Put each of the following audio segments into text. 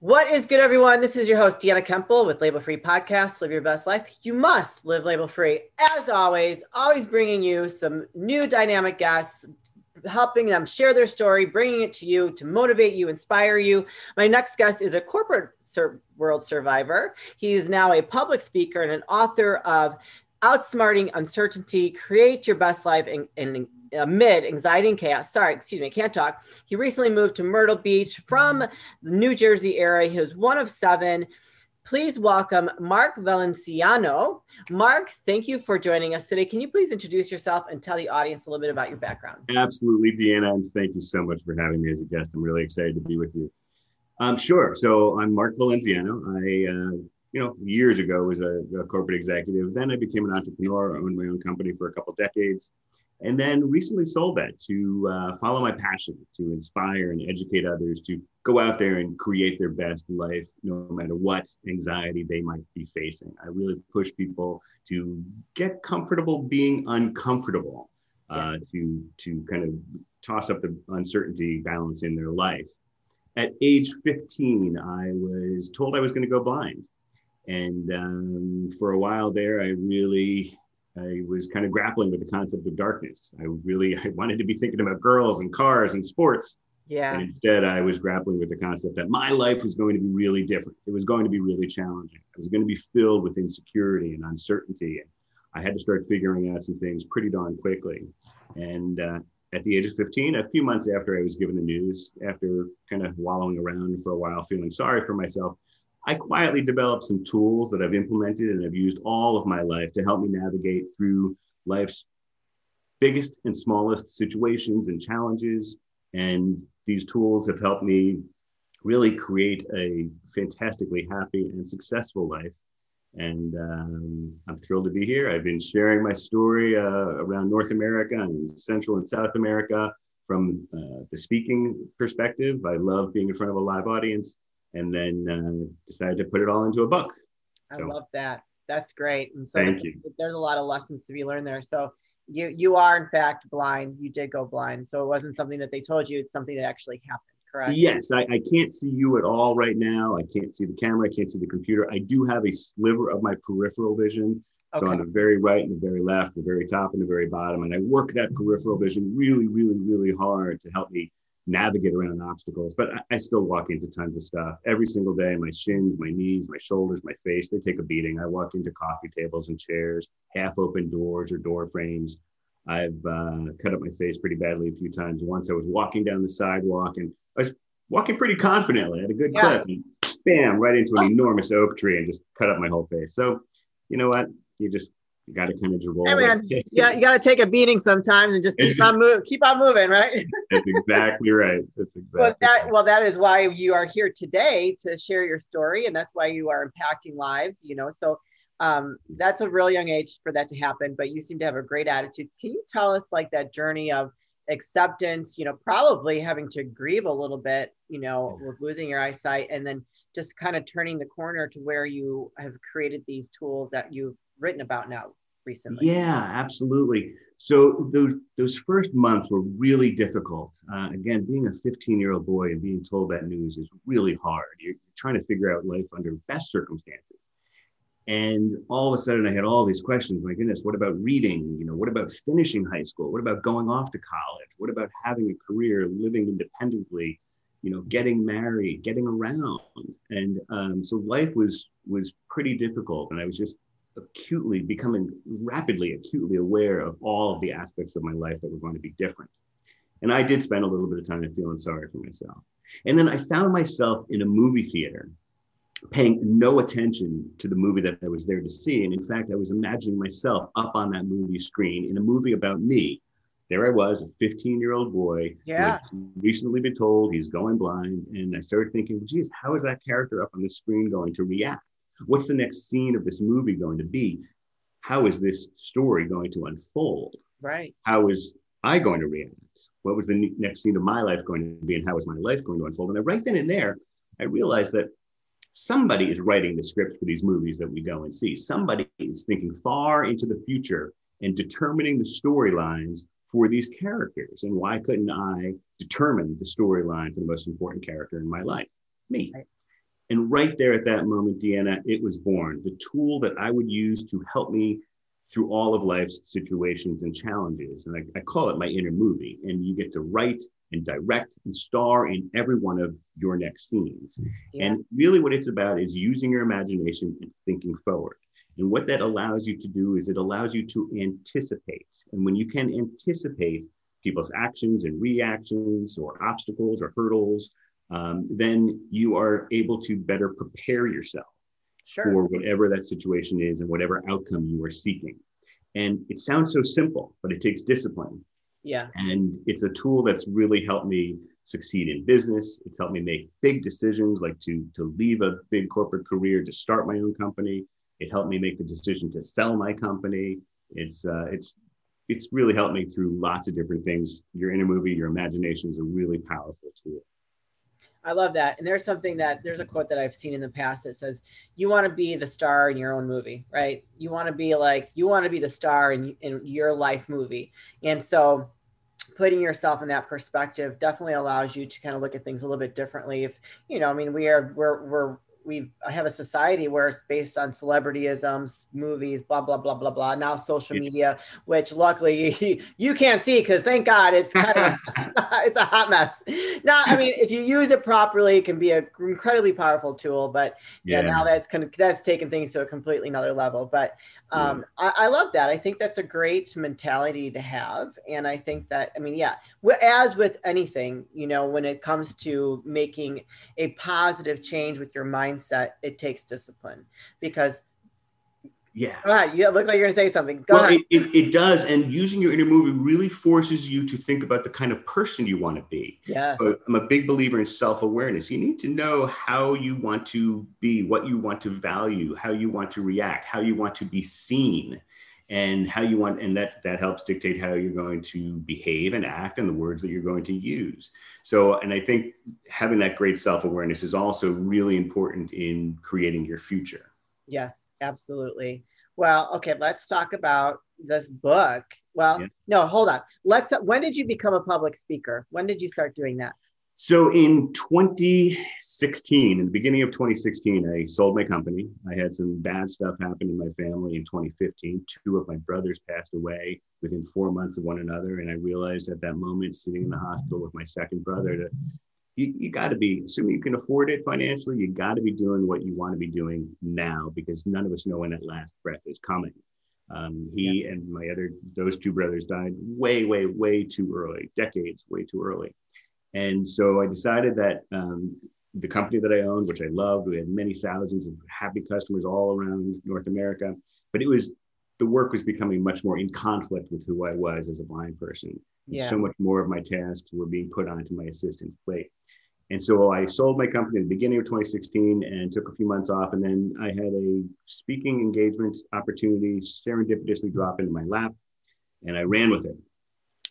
What is good, everyone? This is your host, Deanna Kemple with Label Free Podcast. Live your best life. You must live label free. As always, always bringing you some new dynamic guests, helping them share their story, bringing it to you to motivate you, inspire you. My next guest is a corporate sur- world survivor. He is now a public speaker and an author of Outsmarting Uncertainty, Create Your Best Life, and, and amid anxiety and chaos. Sorry, excuse me, I can't talk. He recently moved to Myrtle Beach from the New Jersey area. He was one of seven. Please welcome Mark Valenziano. Mark, thank you for joining us today. Can you please introduce yourself and tell the audience a little bit about your background? Absolutely, Deanna, and thank you so much for having me as a guest. I'm really excited to be with you. Um, sure. So I'm Mark Valenziano. I, uh, you know, years ago was a, a corporate executive. Then I became an entrepreneur. Owned my own company for a couple decades and then recently sold that to uh, follow my passion to inspire and educate others to go out there and create their best life no matter what anxiety they might be facing. I really push people to get comfortable being uncomfortable uh, to to kind of toss up the uncertainty balance in their life. At age 15 i was told i was going to go blind. And um, for a while there i really I was kind of grappling with the concept of darkness. I really I wanted to be thinking about girls and cars and sports. Yeah. And instead, I was grappling with the concept that my life was going to be really different. It was going to be really challenging. It was going to be filled with insecurity and uncertainty. And I had to start figuring out some things pretty darn quickly. And uh, at the age of 15, a few months after I was given the news, after kind of wallowing around for a while, feeling sorry for myself, I quietly developed some tools that I've implemented and I've used all of my life to help me navigate through life's biggest and smallest situations and challenges. And these tools have helped me really create a fantastically happy and successful life. And um, I'm thrilled to be here. I've been sharing my story uh, around North America and Central and South America from uh, the speaking perspective. I love being in front of a live audience and then uh, decided to put it all into a book. So, I love that. That's great. And so thank you. there's a lot of lessons to be learned there. So you you are in fact blind. You did go blind. So it wasn't something that they told you. It's something that actually happened. Correct. Yes, I, I can't see you at all right now. I can't see the camera. I can't see the computer. I do have a sliver of my peripheral vision. Okay. So on the very right and the very left, the very top and the very bottom. And I work that peripheral vision really, really, really hard to help me navigate around obstacles, but I, I, still walk into tons of stuff every single day. My shins, my knees, my shoulders, my face, they take a beating. I walk into coffee tables and chairs, half open doors or door frames. I've uh, cut up my face pretty badly a few times. Once I was walking down the sidewalk and I was walking pretty confidently, I had a good yeah. clip, and bam, right into an enormous oak tree and just cut up my whole face. So, you know what? You just you got to kind of roll. Hey man, you got, you got to take a beating sometimes and just keep on moving, keep on moving, right? That's exactly right. That's exactly. Well, that right. well, that is why you are here today to share your story, and that's why you are impacting lives. You know, so um, that's a real young age for that to happen. But you seem to have a great attitude. Can you tell us like that journey of acceptance? You know, probably having to grieve a little bit. You know, with losing your eyesight, and then just kind of turning the corner to where you have created these tools that you've written about now recently? Yeah, absolutely. So those those first months were really difficult. Uh, again, being a 15 year old boy and being told that news is really hard. You're, trying to figure out life under best circumstances. And all of a sudden, I had all these questions. My goodness, what about reading? You know, what about finishing high school? What about going off to college? What about having a career, living independently? You know, getting married, getting around, and um, so life was was pretty difficult. And I was just acutely becoming rapidly acutely aware of all of the aspects of my life that were going to be different and i did spend a little bit of time feeling sorry for myself and then i found myself in a movie theater paying no attention to the movie that i was there to see and in fact i was imagining myself up on that movie screen in a movie about me there I was, a 15 year old boy. Yeah. recently been told he's going blind. And I started thinking, geez, how is that character up on the screen going to react? What's the next scene of this movie going to be? How is this story going to unfold? Right. How is I going to react? What was the next scene of my life going to be, and how is my life going to unfold? And right then and there, I realized that somebody is writing the script for these movies that we go and see. Somebody is thinking far into the future and determining the storylines for these characters. And why couldn't I determine the storyline for the most important character in my life? Me. Right. And right there at that moment, Deanna, it was born. The tool that I would use to help me through all of life's situations and challenges. And I, I, call it my inner movie. And you get to write and direct and star in every one of your next scenes. Yeah. And really, what it's about is using your imagination and thinking forward. And what that allows you to do is it allows you to anticipate. And when you can anticipate people's actions and reactions or obstacles or hurdles, um, then you are able to better prepare yourself sure. for whatever that situation is and whatever outcome you are seeking. And it sounds so simple, but it takes discipline. Yeah. And it's a tool that's really helped me succeed in business. It's helped me make big decisions like to, to leave a big corporate career to start my own company. It helped me make the decision to sell my company. It's uh, it's it's really helped me through lots of different things. Your inner movie, your imagination is a really powerful tool. I love that. And there's something that there's a quote that I've seen in the past that says, "You want to be the star in your own movie, right? You want to be like you want to be the star in in your life movie." And so putting yourself in that perspective definitely allows you to kind of look at things a little bit differently if you know i mean we are we're we're we have a society where it's based on celebrityisms, movies, blah blah blah blah blah. Now social media, which luckily you, you can't see because thank God it's kind of it's a hot mess. Now, I mean, if you use it properly, it can be an incredibly powerful tool. But yeah, yeah now that's kind of that's taken things to a completely another level. But um. I, I, love that. I think that's a great mentality to have, and I think that I mean, yeah, as with anything, you know, when it comes to making a positive change with your mindset, it takes discipline because yeah. Go ahead. You look like you're going to say something. Go well, ahead. It, it, it, does. And using your inner movie really forces you to think about the kind of person you want to be. Yes. So I'm a big believer in self awareness. You need to know how you want to be, what you want to value, how you want to react, how you want to be seen. And how you want, and that that helps dictate how you're going to behave and act, and the words that you're going to use. So, and I think having that great self awareness is also really important in creating your future. Yes, absolutely. Well, okay, let's talk about this book. Well, yeah. no, hold on. Let's when did you become a public speaker? When did you start doing that? So in 2016, in the beginning of 2016, I sold my company. I had some bad stuff happen in my family in 2015. Two of my brothers passed away within four months of one another. And I realized at that moment, sitting in the hospital with my second brother, to you, you got to be assuming you can afford it financially you got to be doing what you want to be doing now because none of us know when that last breath is coming um, he yeah. and my other those two brothers died way way way too early decades way too early and so i decided that um, the company that i owned which i loved we had many thousands of happy customers all around north america but it was the work was becoming much more in conflict with who i was as a blind person yeah. so much more of my tasks were being put onto my assistant's plate and so I sold my company in the beginning of 2016 and took a few months off. And then I had a speaking engagement opportunity serendipitously drop into my lap and I ran with it.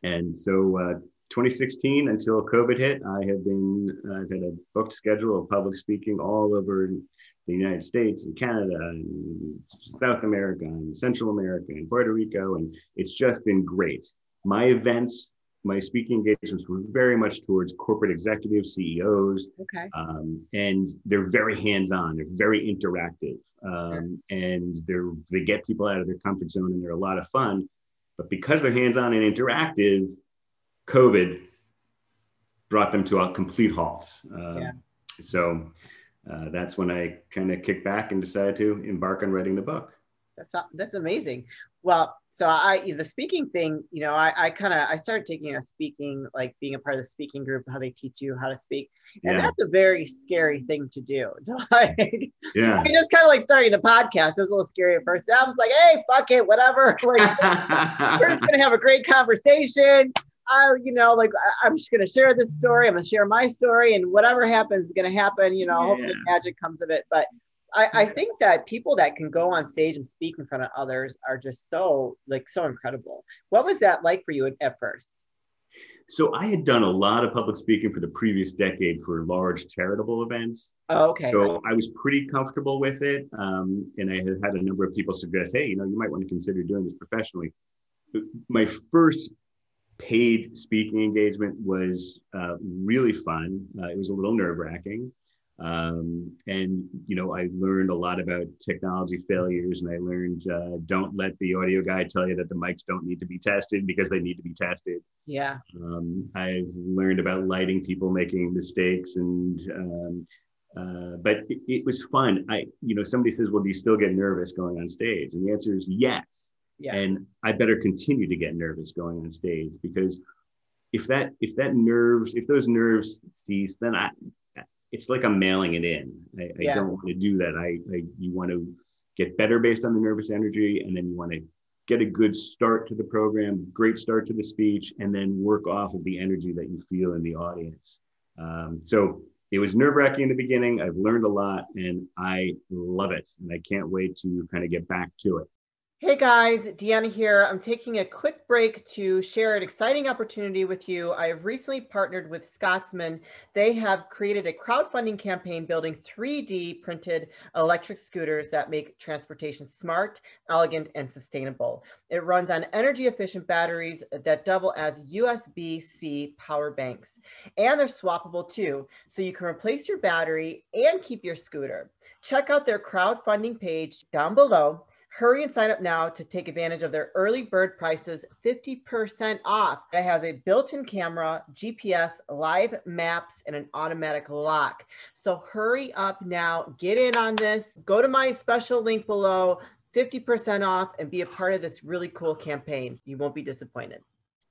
And so uh, 2016 until COVID hit, I have been, I've had a booked schedule of public speaking all over the United States and Canada and South America and Central America and Puerto Rico. And it's just been great. My events my speaking engagements were very much towards corporate executives, CEOs. Okay. Um, and they're very hands-on. They're very interactive, um, and they're they get people out of their comfort zone, and they're a lot of fun. But because they're hands-on and interactive, COVID brought them to a complete halt. Uh, yeah. So uh, that's when I kind of kicked back and decided to embark on writing the book. That's that's amazing. Well, so I the speaking thing, you know, I, I kind of I started taking a speaking, like being a part of the speaking group, how they teach you how to speak, and yeah. that's a very scary thing to do. like, yeah, I just kind of like starting the podcast. It was a little scary at first. I was like, hey, fuck it, whatever. Like, we're just gonna have a great conversation. I, you know, like I, am just gonna share this story. I'm gonna share my story, and whatever happens is gonna happen. You know, yeah. hopefully magic comes of it. But I, I think that people that can go on stage and speak in front of others are just so like so incredible. What was that like for you at, at first? So I had done a lot of public speaking for the previous decade for large charitable events. Oh, okay. So I was pretty comfortable with it, um, and I had had a number of people suggest, "Hey, you know, you might want to consider doing this professionally." My first paid speaking engagement was uh, really fun. Uh, it was a little nerve wracking. Um, and you know, I learned a lot about technology failures, and I learned uh, don't let the audio guy tell you that the mics don't need to be tested because they need to be tested. Yeah. Um, I've learned about lighting people making mistakes, and um, uh, but it, it, was fun. I, you know, somebody says, "Well, do you still get nervous going on stage?" And the answer is yes. Yeah. And I better continue to get nervous going on stage because if that if that nerves if those nerves cease, then I it's like I'm mailing it in. I, I yeah. don't want to do that. I, I you want to get better based on the nervous energy, and then you want to get a good start to the program, great start to the speech, and then work off of the energy that you feel in the audience. Um, so it was nerve wracking in the beginning. I've learned a lot, and I love it, and I can't wait to kind of get back to it. Hey guys, Deanna here. I'm taking a quick break to share an exciting opportunity with you. I have recently partnered with Scotsman. They have created a crowdfunding campaign building 3D printed electric scooters that make transportation smart, elegant, and sustainable. It runs on energy efficient batteries that double as USB C power banks. And they're swappable too, so you can replace your battery and keep your scooter. Check out their crowdfunding page down below Hurry and sign up now to take advantage of their early bird prices 50% off. It has a built in camera, GPS, live maps, and an automatic lock. So hurry up now, get in on this. Go to my special link below, 50% off, and be a part of this really cool campaign. You won't be disappointed.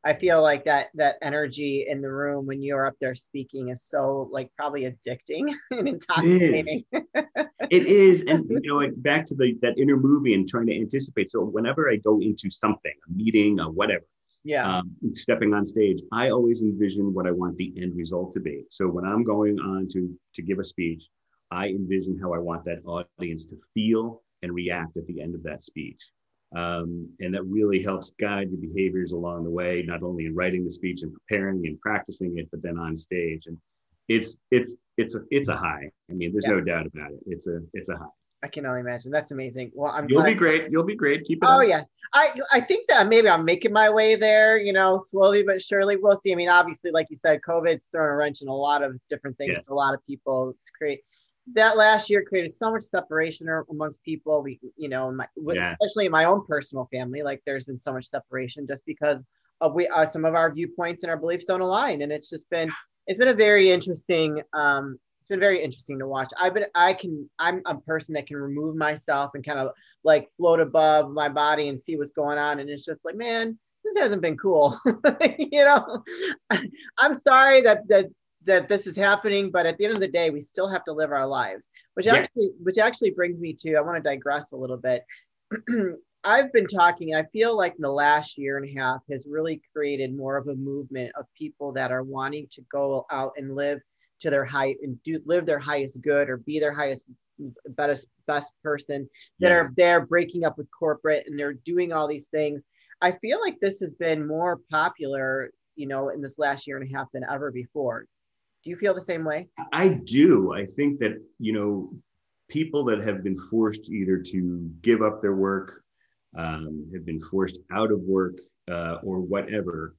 I feel like that that energy in the room when you're up there speaking is so like probably addicting and intoxicating. It is, it is. and you know, back to the that inner movie and trying to anticipate. So whenever I go into something, a meeting, or whatever, yeah, um, stepping on stage, I always envision what I want the end result to be. So when I'm going on to to give a speech, I envision how I want that audience to feel and react at the end of that speech. Um, and that really helps guide your behaviors along the way, not only in writing the speech and preparing and practicing it, but then on stage. And it's it's it's a it's a high. I mean, there's yeah. no doubt about it. It's a it's a high. I can only imagine. That's amazing. Well, I'm. You'll glad. be great. You'll be great. Keep it. Oh up. yeah, I I think that maybe I'm making my way there. You know, slowly but surely. We'll see. I mean, obviously, like you said, COVID's thrown a wrench in a lot of different things yes. for a lot of people. It's great that last year created so much separation amongst people. We, you know, my, yeah. especially in my own personal family, like there's been so much separation just because of we uh, some of our viewpoints and our beliefs don't align, and it's just been it's been a very interesting. Um, it's been very interesting to watch. I've been I can I'm a person that can remove myself and kind of like float above my body and see what's going on, and it's just like man. This hasn't been cool, you know. I'm sorry that that that this is happening, but at the end of the day, we still have to live our lives. Which yeah. actually, which actually brings me to I want to digress a little bit. I've been talking, I feel like in the last year and a half has really created more of a movement of people that are wanting to go out and live to their height and do live their highest good or be their highest best best person that yes. are there breaking up with corporate and they're doing all these things. I feel like this has been more popular, you know, in this last year and a half than ever before. Do you feel the same way? I do. I think that, you know, people that have been forced either to give up their work, um, have been forced out of work, uh, or whatever,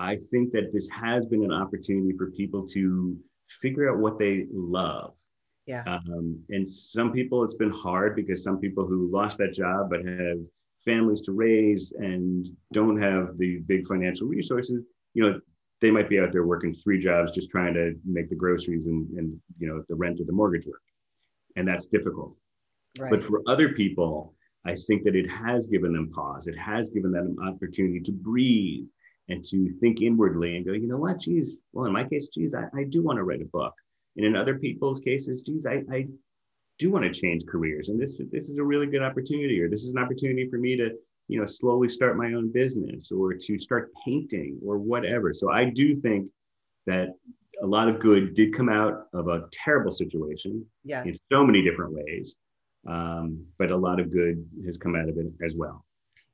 I think that this has been an opportunity for people to figure out what they love. Yeah. Um, and some people it's been hard because some people who lost that job but have families to raise and don't have the big financial resources, you know, they might be out there working three jobs just trying to make the groceries and, and you know the rent or the mortgage work. And that's difficult. Right. but for other people i think that it has given them pause. It has given them an opportunity to breathe and to think inwardly and go you know what? Geez well in my case geez i, I do want to write a book. And in other people's cases geez i, I do want to change careers. And this this is a really good opportunity or this is an opportunity for me to you know slowly start my own business or to start painting or whatever so i do think that a lot of good did come out of a terrible situation yes. in so many different ways um, but a lot of good has come out of it as well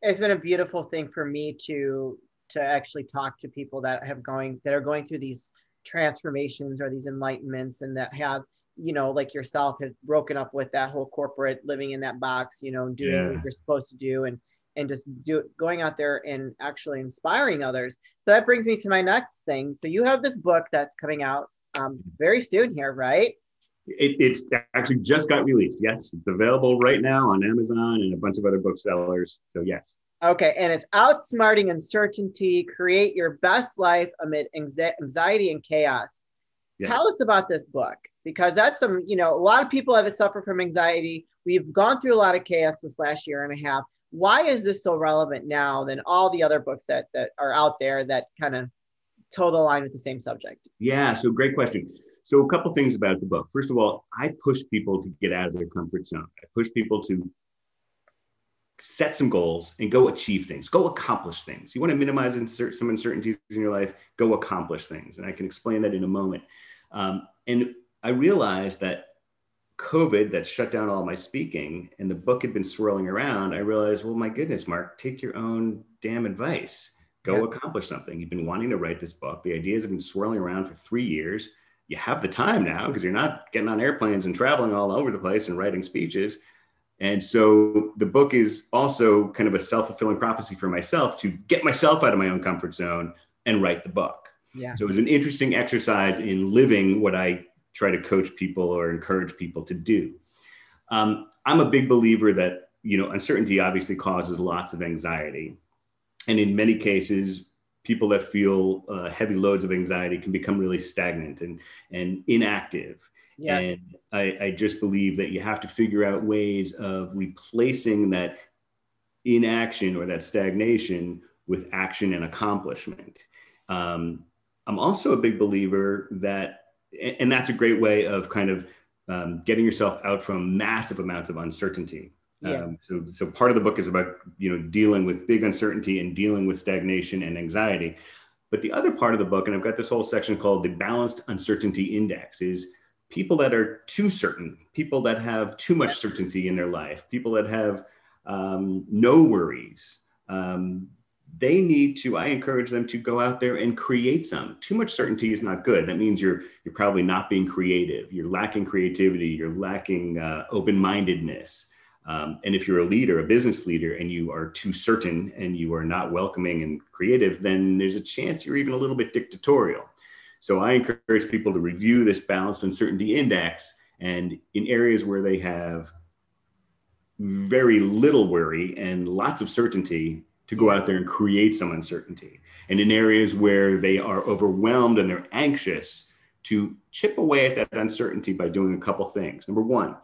it's been a beautiful thing for me to to actually talk to people that have going that are going through these transformations or these enlightenments and that have you know like yourself have broken up with that whole corporate living in that box you know doing yeah. what you're supposed to do and and just do going out there and actually inspiring others. So that brings me to my next thing. So you have this book that's coming out um, very soon here, right? It, it's actually just got released. Yes, it's available right now on Amazon and a bunch of other booksellers. So yes. Okay, and it's outsmarting uncertainty, create your best life amid anxiety and chaos. Yes. Tell us about this book because that's some, you know, a lot of people have suffered from anxiety. We've gone through a lot of chaos this last year and a half. Why is this so relevant now than all the other books that that are out there that kind of toe the line with the same subject? Yeah, so great question. So a couple things about the book. First of all, I push people to get out of their comfort zone. I push people to set some goals and go achieve things, go accomplish things. You want to minimize insert some uncertainties in your life, go accomplish things. And I can explain that in a moment. Um, and I realized that COVID that shut down all my speaking and the book had been swirling around. I realized, well, my goodness, Mark, take your own damn advice. Go yeah. accomplish something. You've been wanting to write this book. The ideas have been swirling around for three years. You have the time now because you're not getting on airplanes and traveling all over the place and writing speeches. And so the book is also kind of a self fulfilling prophecy for myself to get myself out of my own comfort zone and write the book. Yeah. So it was an interesting exercise in living what I try to coach people or encourage people to do. Um, I'm a big believer that you know uncertainty obviously causes lots of anxiety, and in many cases, people that feel uh, heavy loads of anxiety can become really stagnant and and inactive. Yeah. And I, I just believe that you have to figure out ways of replacing that inaction or that stagnation with action and accomplishment. Um, I'm also a big believer that, and that's a great way of kind of um, getting yourself out from massive amounts of uncertainty. Yeah. Um, so, so part of the book is about you know dealing with big uncertainty and dealing with stagnation and anxiety. But the other part of the book, and I've got this whole section called the Balanced Uncertainty Index, is people that are too certain, people that have too much certainty in their life, people that have um, no worries, um, they need to i encourage them to go out there and create some. Too much certainty is not good. That means you're you're probably not being creative. You're lacking creativity. You're lacking uh, open-mindedness. Um, and if you're a leader a business leader and you are too certain and you are not welcoming and creative then there's a chance you're even a little bit dictatorial. So i encourage people to review this balanced uncertainty index and in areas where they have very little worry and lots of certainty to go out there and create some uncertainty. And in areas where they are overwhelmed and they're anxious, to chip away at that uncertainty by doing a couple things. Number one,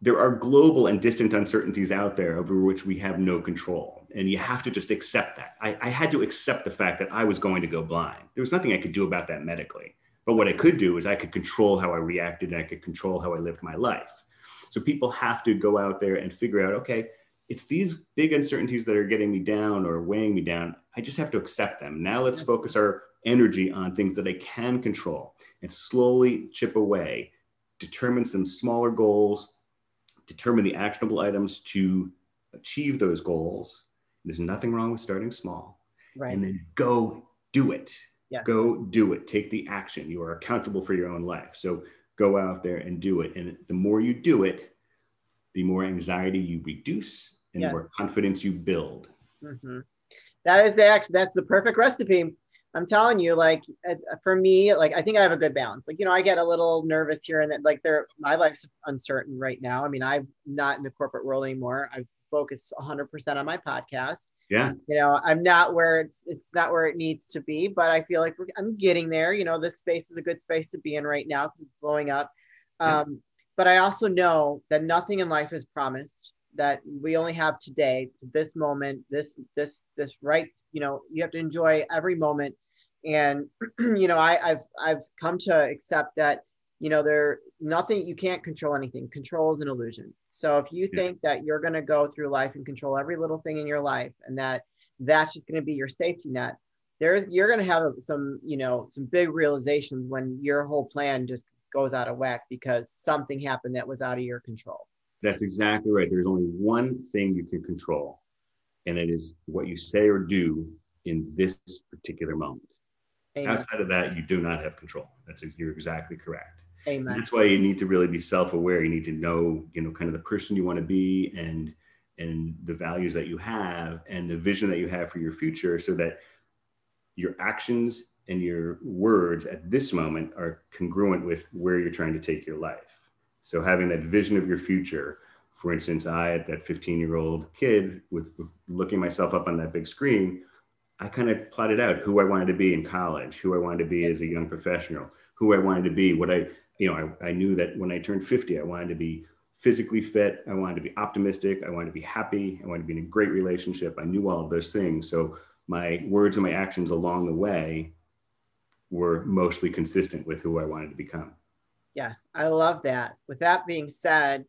there are global and distant uncertainties out there over which we have no control. And you have to just accept that. I, I, had to accept the fact that I was going to go blind. There was nothing I could do about that medically. But what I could do is I could control how I reacted and I could control how I lived my life. So people have to go out there and figure out okay, it's these big uncertainties that are getting me down or weighing me down. I just have to accept them. Now let's focus our energy on things that I can control and slowly chip away, determine some smaller goals, determine the actionable items to achieve those goals. There's nothing wrong with starting small. Right. And then go do it. Yeah. Go do it. Take the action. You are accountable for your own life. So go out there and do it. And the more you do it, the more anxiety you reduce and yes. the more confidence you build. Mm-hmm. That is the act. That's the perfect recipe. I'm telling you, like uh, for me, like I think I have a good balance. Like you know, I get a little nervous here and then. Like there, my life's uncertain right now. I mean, I'm not in the corporate world anymore. I focus 100% on my podcast. Yeah. You know, I'm not where it's it's not where it needs to be, but I feel like I'm getting there. You know, this space is a good space to be in right now because it's blowing up. Um, but I also know that nothing in life is promised that we only have today this moment this this this right you know you have to enjoy every moment. And you know I, i've i've come to accept that you know there nothing you can't control anything. Control is an illusion. So if you think that you're going to go through life and control every little thing in your life and that that's just going to be your safety net there's you're going to have some you know some big realizations when your whole plan just goes out of whack because something happened that was out of your control that's exactly right. There's only one thing you can control, and it is what you say or do in this particular moment. Amen. Outside of that, you do not have control. That's you're exactly correct. Amen. That's why you need to really be self-aware. You need to know, you know, kind of the person you want to be and and the values that you have and the vision that you have for your future so that your actions and your words at this moment are congruent with where you're trying to take your life. So having that vision of your future, for instance, I at that 15 year old kid with, with looking myself up on that big screen, I kind of plotted out who I wanted to be in college, who I wanted to be as a young professional, who I wanted to be, what I, you know, I, I knew that when I turned 50, I wanted to be physically fit. I wanted to be optimistic. I wanted to be happy. I wanted to be in a great relationship. I knew all of those things. So my words and my actions along the way were mostly consistent with who I wanted to become. Yes, I love that. With that being said,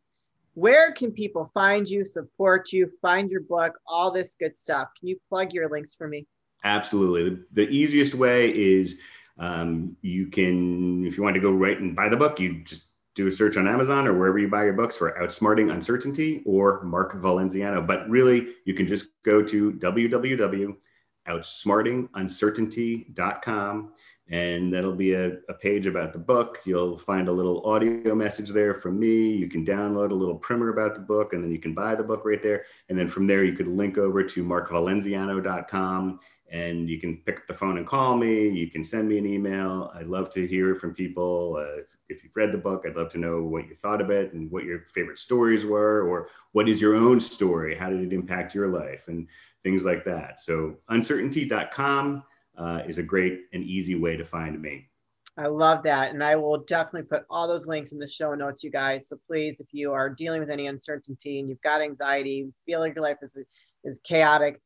where can people find you, support you, find your book, all this good stuff? Can you plug your links for me? Absolutely. The, easiest way is um, you can, if you want to go right and buy the book, you just do a search on Amazon or wherever you buy your books for Outsmarting Uncertainty or Mark Valenziano. But really, you can just go to www.outsmartinguncertainty.com and that'll be a, a, page about the book. You'll find a little audio message there from me. You can download a little primer about the book, and then you can buy the book right there. And then from there, you could link over to markvalenziano.com and you can pick up the phone and call me. You can send me an email. I'd love to hear from people. Uh, if you've read the book, I'd love to know what you thought of it and what your favorite stories were, or what is your own story? How did it impact your life? And things like that. So, uncertainty.com uh, is a great and easy way to find me. I love that. And I will definitely put all those links in the show notes, you guys. So please, if you are dealing with any uncertainty and you've got anxiety, feel like your life is, is chaotic,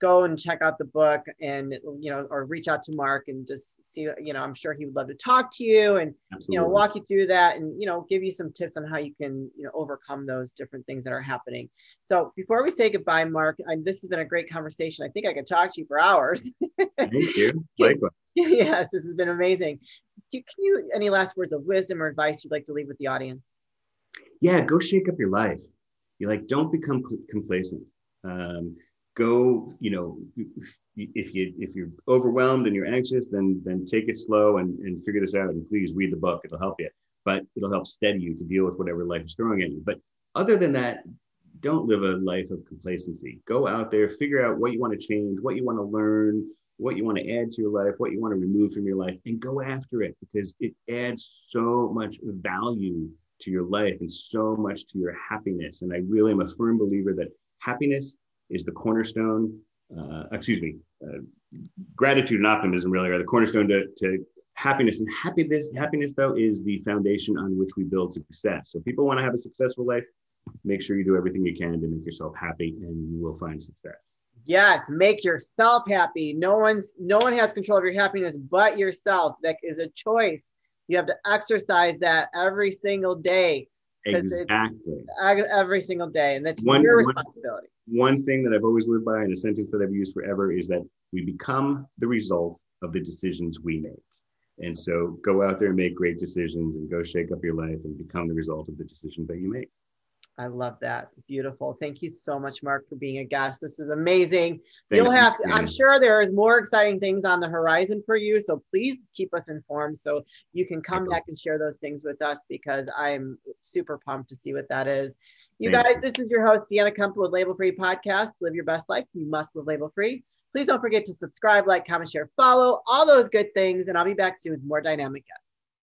go and check out the book and you know or reach out to mark and just see you know i'm sure he would love to talk to you and Absolutely. you know walk you through that and you know give you some tips on how you can you know overcome those different things that are happening. So before we say goodbye mark I, this has been a great conversation. I think i could talk to you for hours. Thank you. Likewise. Yes this has been amazing. Can you any last words of wisdom or advice you'd like to leave with the audience? Yeah go shake up your life. You like don't become complacent. Um, go you know if you if you're overwhelmed and you're anxious then then take it slow and, and figure this out and please read the book. It'll help you but it'll help steady you to deal with whatever life is throwing at you. But other than that don't live a life of complacency. Go out there figure out what you want to change what you want to learn what you want to add to your life what you want to remove from your life and go after it because it adds so much value to your life and so much to your happiness. And i really am a firm believer that happiness is the cornerstone, uh, excuse me, uh, gratitude and optimism really are the cornerstone to, to happiness. And happiness, happiness though, is the foundation on which we build success. So people want to have a successful life, make sure you do everything you can to make yourself happy and you will find success. Yes, make yourself happy. No one's no one has control of your happiness but yourself. That is a choice. You have to exercise that every single day. Exactly. Every single day. And that's one, your responsibility one thing that I've always lived by and a sentence that I've used forever is that we become the result of the decisions we make. And so go out there and make great decisions and go shake up your life and become the result of the decisions that you make. I love that. Beautiful. Thank you so much, Mark, for being a guest. This is amazing. Thank You'll have to, I'm sure there is more exciting things on the horizon for you. So please keep us informed so you can come back and share those things with us because I'm super pumped to see what that is. You Thank guys, you. this is your host, Deanna Kemple with Label Free Podcast. Live your best life. You must live label free. Please don't forget to subscribe, like, comment, share, follow, all those good things. And I'll be back soon with more dynamic guests.